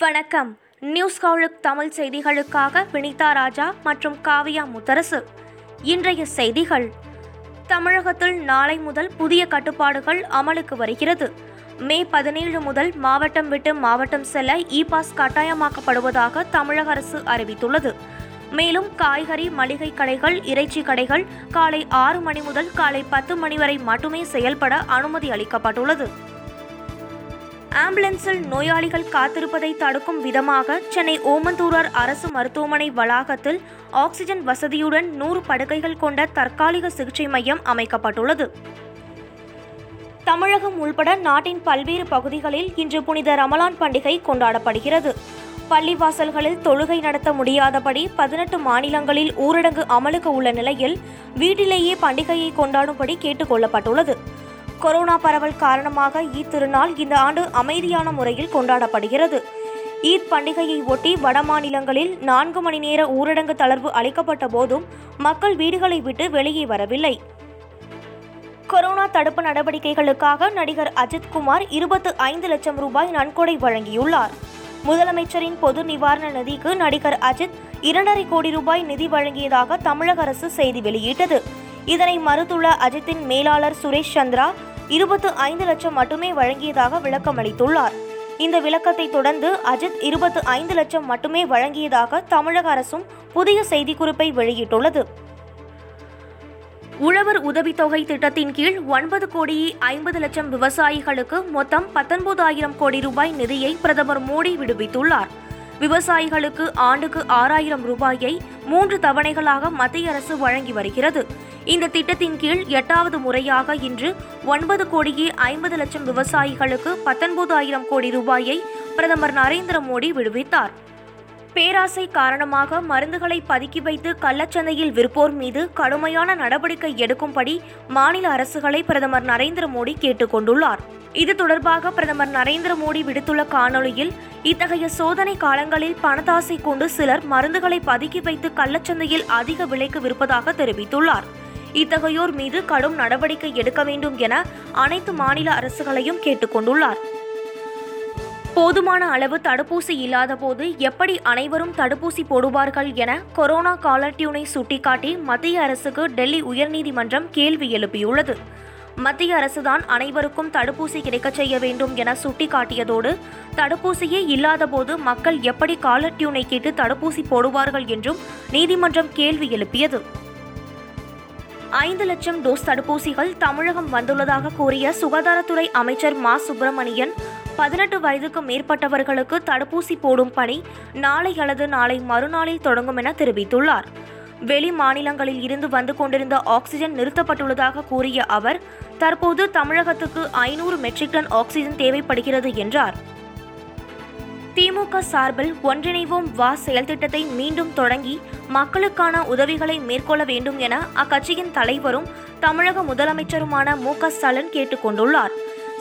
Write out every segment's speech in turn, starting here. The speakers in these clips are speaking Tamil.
வணக்கம். நியூஸ் ஹவுலுக் தமிழ் செய்திகளுக்காக வினிதா ராஜா மற்றும் காவியா முத்தரசு. இன்றைய செய்திகள். தமிழகத்தில் நாளை முதல் புதிய கட்டுப்பாடுகள் அமலுக்கு வருகிறது. மே பதினேழு முதல் மாவட்டம் விட்டு மாவட்டம் செல்ல இ பாஸ் கட்டாயமாக்கப்படுவதாக தமிழக அரசு அறிவித்துள்ளது. மேலும் காய்கறி மளிகை கடைகள் இறைச்சி கடைகள் காலை ஆறு மணி முதல் காலை பத்து மணி வரை மட்டுமே செயல்பட அனுமதி அளிக்கப்பட்டுள்ளது. ஆம்புலன்ஸில் நோயாளிகள் காத்திருப்பதை தடுக்கும் விதமாக சென்னை ஓமந்தூரார் அரசு மருத்துவமனை வளாகத்தில் ஆக்சிஜன் வசதியுடன் நூறு படுக்கைகள் கொண்ட தற்காலிக சிகிச்சை மையம் அமைக்கப்பட்டுள்ளது. தமிழகம் உள்பட நாட்டின் பல்வேறு பகுதிகளில் இன்று புனித ரமலான் பண்டிகை கொண்டாடப்படுகிறது. பள்ளிவாசல்களில் தொழுகை நடத்த முடியாதபடி பதினெட்டு மாநிலங்களில் ஊரடங்கு அமலுக்கு உள்ள நிலையில் வீட்டிலேயே பண்டிகையை கொண்டாடும்படி கேட்டுக் கொள்ளப்பட்டுள்ளது கொரோனா பரவல் காரணமாக ஈத் திருநாள் இந்த ஆண்டு அமைதியான முறையில் கொண்டாடப்படுகிறது. ஈத் பண்டிகையை ஒட்டி வட மாநிலங்களில் நான்கு மணி நேர ஊரடங்கு தளர்வு அளிக்கப்பட்ட போதும் மக்கள் வீடுகளை விட்டு வெளியே வரவில்லை. கொரோனா தடுப்பு நடவடிக்கைகளுக்காக நடிகர் அஜித்குமார் இருபத்து ஐந்து லட்சம் ரூபாய் நன்கொடை வழங்கியுள்ளார். முதலமைச்சரின் பொது நிவாரண நிதிக்கு நடிகர் அஜித் இரண்டரை கோடி ரூபாய் நிதி வழங்கியதாக தமிழக அரசு செய்தி வெளியிட்டது. இதனை மறுத்துள்ள அஜித்தின் மேலாளர் சுரேஷ் சந்திரா இருபத்து ஐந்து லட்சம் மட்டுமே வழங்கியதாக விளக்கமளித்துள்ளார். இந்த விளக்கத்தை தொடர்ந்து அஜித் இருபத்து ஐந்து லட்சம் மட்டுமே வழங்கியதாக தமிழக அரசும் புதிய செய்திக்குறிப்பை வெளியிட்டுள்ளது. உழவர் உதவித்தொகை திட்டத்தின் கீழ் ஒன்பது கோடியே ஐம்பது லட்சம் விவசாயிகளுக்கு மொத்தம் பத்தொன்பதாயிரம் கோடி ரூபாய் நிதியை பிரதமர் மோடி விடுவித்துள்ளார். விவசாயிகளுக்கு ஆண்டுக்கு ஆறாயிரம் ரூபாயை மூன்று தவணைகளாக மத்திய அரசு வழங்கி வருகிறது. இந்த திட்டத்தின் கீழ் எட்டாவது முறையாக இன்று ஒன்பது கோடியே ஐம்பது லட்சம் விவசாயிகளுக்கு பத்தொன்பதாயிரம் கோடி ரூபாயை பிரதமர் நரேந்திர மோடி விடுவித்தார். பேராசை காரணமாக மருந்துகளை பதுக்கி வைத்து கள்ளச்சந்தையில் விற்போர் மீது கடுமையான நடவடிக்கை எடுக்கும்படி மாநில அரசுகளை பிரதமர் நரேந்திர மோடி கேட்டுக்கொண்டுள்ளார் இது தொடர்பாக பிரதமர் நரேந்திர மோடி விடுத்துள்ள காணொளியில் இத்தகைய சோதனை காலங்களில் பணத்தாசை கொண்டு சிலர் மருந்துகளை பதுக்கி வைத்து கள்ளச்சந்தையில் அதிக விலைக்கு விற்பதாக தெரிவித்துள்ளார். இத்தகையோர் மீது கடும் நடவடிக்கை எடுக்க வேண்டும் என அனைத்து மாநில அரசுகளையும் கேட்டுக்கொண்டுள்ளார். போதுமான அளவு தடுப்பூசி இல்லாதபோது எப்படி அனைவரும் தடுப்பூசி போடுவார்கள் என கொரோனா காலர் டியூனை சுட்டிக்காட்டி மத்திய அரசுக்கு டெல்லி உயர்நீதிமன்றம் கேள்வி எழுப்பியுள்ளது. மத்திய அரசுதான் அனைவருக்கும் தடுப்பூசி கிடைக்கச் செய்ய வேண்டும் என சுட்டிக்காட்டியதோடு தடுப்பூசியே இல்லாதபோது மக்கள் எப்படி காலர் டியூனை கேட்டு தடுப்பூசி போடுவார்கள் என்றும் நீதிமன்றம் கேள்வி எழுப்பியது. ஐந்து லட்சம் டோஸ் தடுப்பூசிகள் தமிழகம் வந்துள்ளதாக கூறிய சுகாதாரத்துறை அமைச்சர் மா. சுப்பிரமணியன் பதினெட்டு வயதுக்கு மேற்பட்டவர்களுக்கு தடுப்பூசி போடும் பணி நாளை அல்லது நாளை மறுநாளில் தொடங்கும் என தெரிவித்துள்ளார். வெளி மாநிலங்களில் இருந்து வந்து கொண்டிருந்த ஆக்சிஜன் நிறுத்தப்பட்டுள்ளதாக கூறிய அவர் தற்போது தமிழகத்துக்கு ஐநூறு மெட்ரிக் டன் ஆக்சிஜன் தேவைப்படுகிறது என்றார். திமுக சார்பில் ஒன்றிணைவோம் வா செயல்திட்டத்தை மீண்டும் தொடங்கி மக்களுக்கான உதவிகளை மேற்கொள்ள வேண்டும் என அக்கட்சியின் தலைவரும் தமிழக முதலமைச்சருமான மு க ஸ்டாலின் கேட்டுக்கொண்டுள்ளார்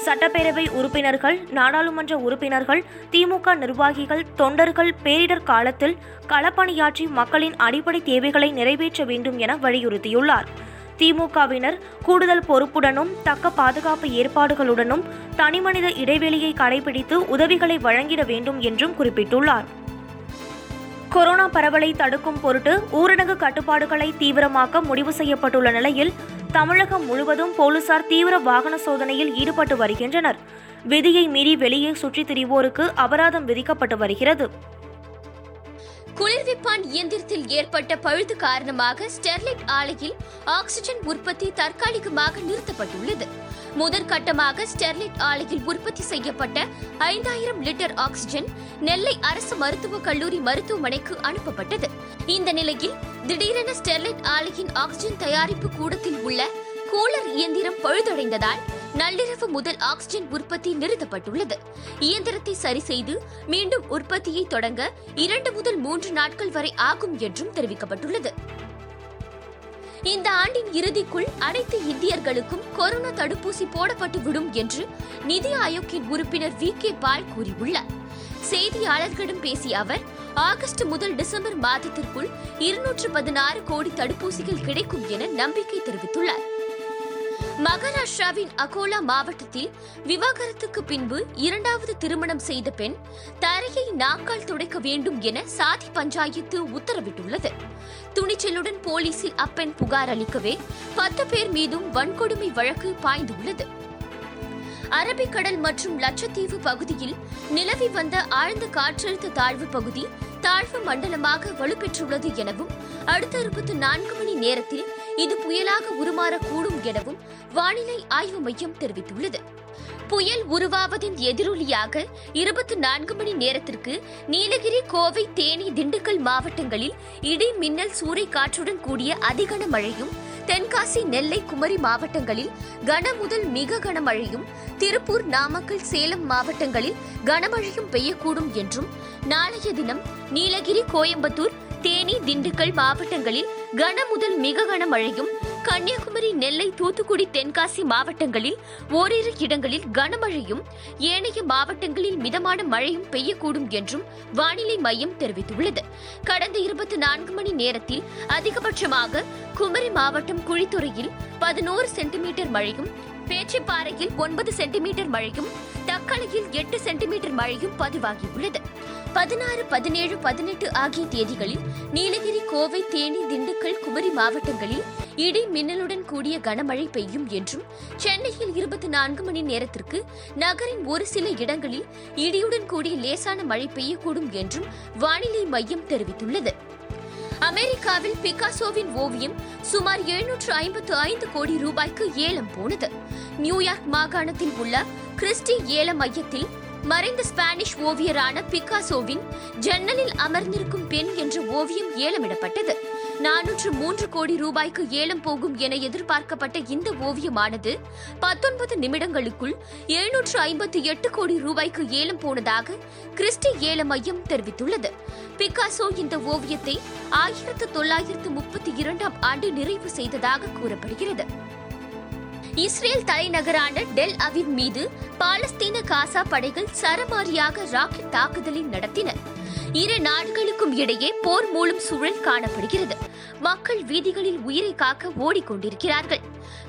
சட்டப்பேரவை உறுப்பினர்கள் நாடாளுமன்ற உறுப்பினர்கள் திமுக நிர்வாகிகள் தொண்டர்கள் பேரிடர் காலத்தில் களப்பணியாற்றி மக்களின் அடிப்படை தேவைகளை நிறைவேற்ற வேண்டும் என வலியுறுத்தியுள்ளார். திமுகவினர் கூடுதல் பொறுப்புடனும் தக்க பாதுகாப்பு ஏற்பாடுகளுடனும் தனிமனித இடைவெளியை கடைபிடித்து உதவிகளை வழங்கிட வேண்டும் என்றும் குறிப்பிட்டுள்ளார். கொரோனா பரவலை தடுக்கும் பொருட்டு ஊரடங்கு கட்டுப்பாடுகளை தீவிரமாக்க முடிவு செய்யப்பட்டுள்ள நிலையில் தமிழகம் முழுவதும் போலீசார் தீவிர வாகன சோதனையில் ஈடுபட்டு வருகின்றனர். விதியை மீறி வெளியே சுற்றித் திரிவோருக்கு அபராதம் விதிக்கப்பட்டு வருகிறது. குளிர்விப்பான் இயந்திரத்தில் ஏற்பட்ட பழுது காரணமாக ஸ்டெர்லைட் ஆலையில் ஆக்சிஜன் உற்பத்தி தற்காலிகமாக நிறுத்தப்பட்டுள்ளது. முதற்கட்டமாக ஸ்டெர்லைட் ஆலையில் உற்பத்தி செய்யப்பட்ட ஐந்தாயிரம் லிட்டர் ஆக்சிஜன் நெல்லை அரசு மருத்துவக் கல்லூரி மருத்துவமனைக்கு அனுப்பப்பட்டது. இந்த நிலையில் திடீரென ஸ்டெர்லைட் ஆலையின் ஆக்சிஜன் தயாரிப்பு கூடத்தில் உள்ள கூலர் இயந்திரம் பழுதடைந்ததால் நள்ளிரவு முதல் ஆக்சிஜன் உற்பத்தி நிறுத்தப்பட்டுள்ளது. இயந்திரத்தை சரி செய்து மீண்டும் உற்பத்தியை தொடங்க இரண்டு முதல் மூன்று நாட்கள் வரை ஆகும் என்றும் தெரிவிக்கப்பட்டுள்ளது. இந்த ஆண்டின் இறுதிக்குள் அனைத்து இந்தியர்களுக்கும் கொரோனா தடுப்பூசி போடப்பட்டு விடும் என்று நிதி ஆயோக்கின் உறுப்பினர் வி. கே. பால் கூறியுள்ளார். செய்தியாளர்களிடம் பேசிய அவர் ஆகஸ்ட் முதல் டிசம்பர் மாதத்திற்குள் இருநூற்று பதினாறு கோடி தடுப்பூசிகள் கிடைக்கும் என நம்பிக்கை தெரிவித்துள்ளார். மகாராஷ்டிராவின் அகோலா மாவட்டத்தில் விவாகரத்துக்கு பின்பு இரண்டாவது திருமணம் செய்த பெண் தரையை நாக்கால் துடைக்க வேண்டும் என சாதி பஞ்சாயத்து உத்தரவிட்டுள்ளது. துணிச்சலுடன் போலீசில் அப்பெண் புகார் அளிக்கவே பத்து பேர் மீதும் வன்கொடுமை வழக்கு பாய்ந்துள்ளது. அரபிக்கடல் மற்றும் லட்சத்தீவு பகுதியில் நிலவி வந்த ஆழ்ந்த காற்றழுத்த தாழ்வு பகுதி தாழ்வு மண்டலமாக வலுப்பெற்றுள்ளது எனவும் அடுத்த இருபத்தி நான்கு மணி நேரத்தில் இது புயலாக உருமாறக்கூடும் எனவும் வானிலை ஆய்வு மையம் தெரிவித்துள்ளது. புயல் உருவாவதின் எதிரொலியாக இருபத்தி நான்கு மணி நேரத்திற்கு நீலகிரி கோவை தேனி திண்டுக்கல் மாவட்டங்களில் இடி மின்னல் சூறை காற்றுடன் கூடிய அதிகன மழையும் தென்காசி நெல்லை குமரி மாவட்டங்களில் கன முதல் மிக கனமழையும் திருப்பூர் நாமக்கல் சேலம் மாவட்டங்களில் கனமழையும் பெய்யக்கூடும் என்றும் நாளைய தினம் நீலகிரி கோயம்புத்தூர் தேனி திண்டுக்கல் மாவட்டங்களில் கன முதல் மிக கன மழையும் கன்னியாகுமரி நெல்லை தூத்துக்குடி தென்காசி மாவட்டங்களில் ஓரிரு இடங்களில் கனமழையும் ஏனைய மாவட்டங்களில் மிதமான மழையும் பெய்யக்கூடும் என்றும் வானிலை மையம் தெரிவித்துள்ளது. கடந்த இருபத்தி நான்கு மணி நேரத்தில் அதிகபட்சமாக குமரி மாவட்டம் குழித்துறையில் பதினோரு சென்டிமீட்டர் மழையும் பேச்சிப்பாறையில் ஒன்பது சென்டிமீட்டர் மழையும் தக்கலையில் எட்டு சென்டிமீட்டர் மழையும் பதிவாகியுள்ளது. பதினாறு பதினேழு பதினெட்டு ஆகிய தேதிகளில் நீலகிரி கோவை தேனி திண்டுக்கல் குமரி மாவட்டங்களில் இடி மின்னலுடன் கூடிய கனமழை பெய்யும் என்றும் சென்னையில் இருபத்தி நான்கு மணி நேரத்திற்கு நகரின் ஒரு சில இடங்களில் இடியுடன் கூடிய லேசான மழை பெய்யக்கூடும் என்றும் வானிலை மையம் தெரிவித்துள்ளது. அமெரிக்காவில் பிகாசோவின் ஓவியம் சுமார் எழுநூற்று ஐம்பத்து ஐந்து கோடி ரூபாய்க்கு ஏலம் போனது. நியூயார்க் மாகாணத்தில் உள்ள கிறிஸ்டி ஏல மையத்தில் மறைந்த ஸ்பானிஷ் ஓவியரான பிகாசோவின் ஜன்னலில் அமர்ந்திருக்கும் பெண் என்ற ஓவியம் ஏலமிடப்பட்டது. நானூற்று மூன்று கோடி ரூபாய்க்கு ஏலம் போகும் என எதிர்பார்க்கப்பட்ட இந்த ஓவியமானது பத்தொன்பது நிமிடங்களுக்குள் எழுநூற்று ஐம்பத்தி எட்டு கோடி ரூபாய்க்கு ஏலம் போனதாக கிறிஸ்டி ஏல மையம் தெரிவித்துள்ளது. பிகாசோ இந்த ஓவியத்தை ஆயிரத்து தொள்ளாயிரத்து முப்பத்தி இரண்டாம் ஆண்டு நிறைவு செய்ததாக கூறப்படுகிறது. இஸ்ரேல் தலைநகரான டெல் அவிவ் மீது பாலஸ்தீன காசா படைகள் சரமாரியாக ராக்கெட் தாக்குதலை நடத்தின. இரு நாடுகளுக்கும் இடையே போர் மூலம் சூழல் காணப்படுகிறது. மக்கள் வீதிகளில் உயிரை காக்க ஓடிக்கொண்டிருக்கிறார்கள்.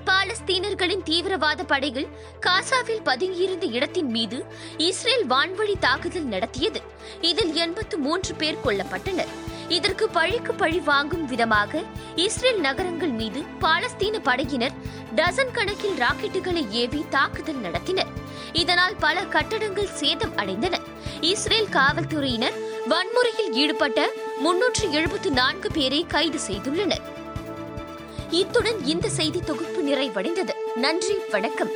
பாலஸ்தீனர்களின் தீவிரவாத படைகள் காசாவில் பதுங்கியிருந்த இடத்தின் மீது இஸ்ரேல் வான்வழி தாக்குதல் நடத்தியது. இதில் எண்பத்து மூன்று பேர் கொல்லப்பட்டனர். இதற்கு பழிக்கு பழி வாங்கும் விதமாக இஸ்ரேல் நகரங்கள் மீது பாலஸ்தீன படையினர் டசன் கணக்கில் ராக்கெட்டுகளை ஏவி தாக்குதல் நடத்தினர். இதனால் பல கட்டடங்கள் சேதம் அடைந்தன. இஸ்ரேல் காவல்துறையினர் வன்முறையில் ஈடுபட்ட முன்னூற்று எழுபத்து நான்கு பேரை கைது செய்துள்ளனர். இத்துடன் இந்த செய்தி தொகுப்பு நிறைவடைந்தது. நன்றி வணக்கம்.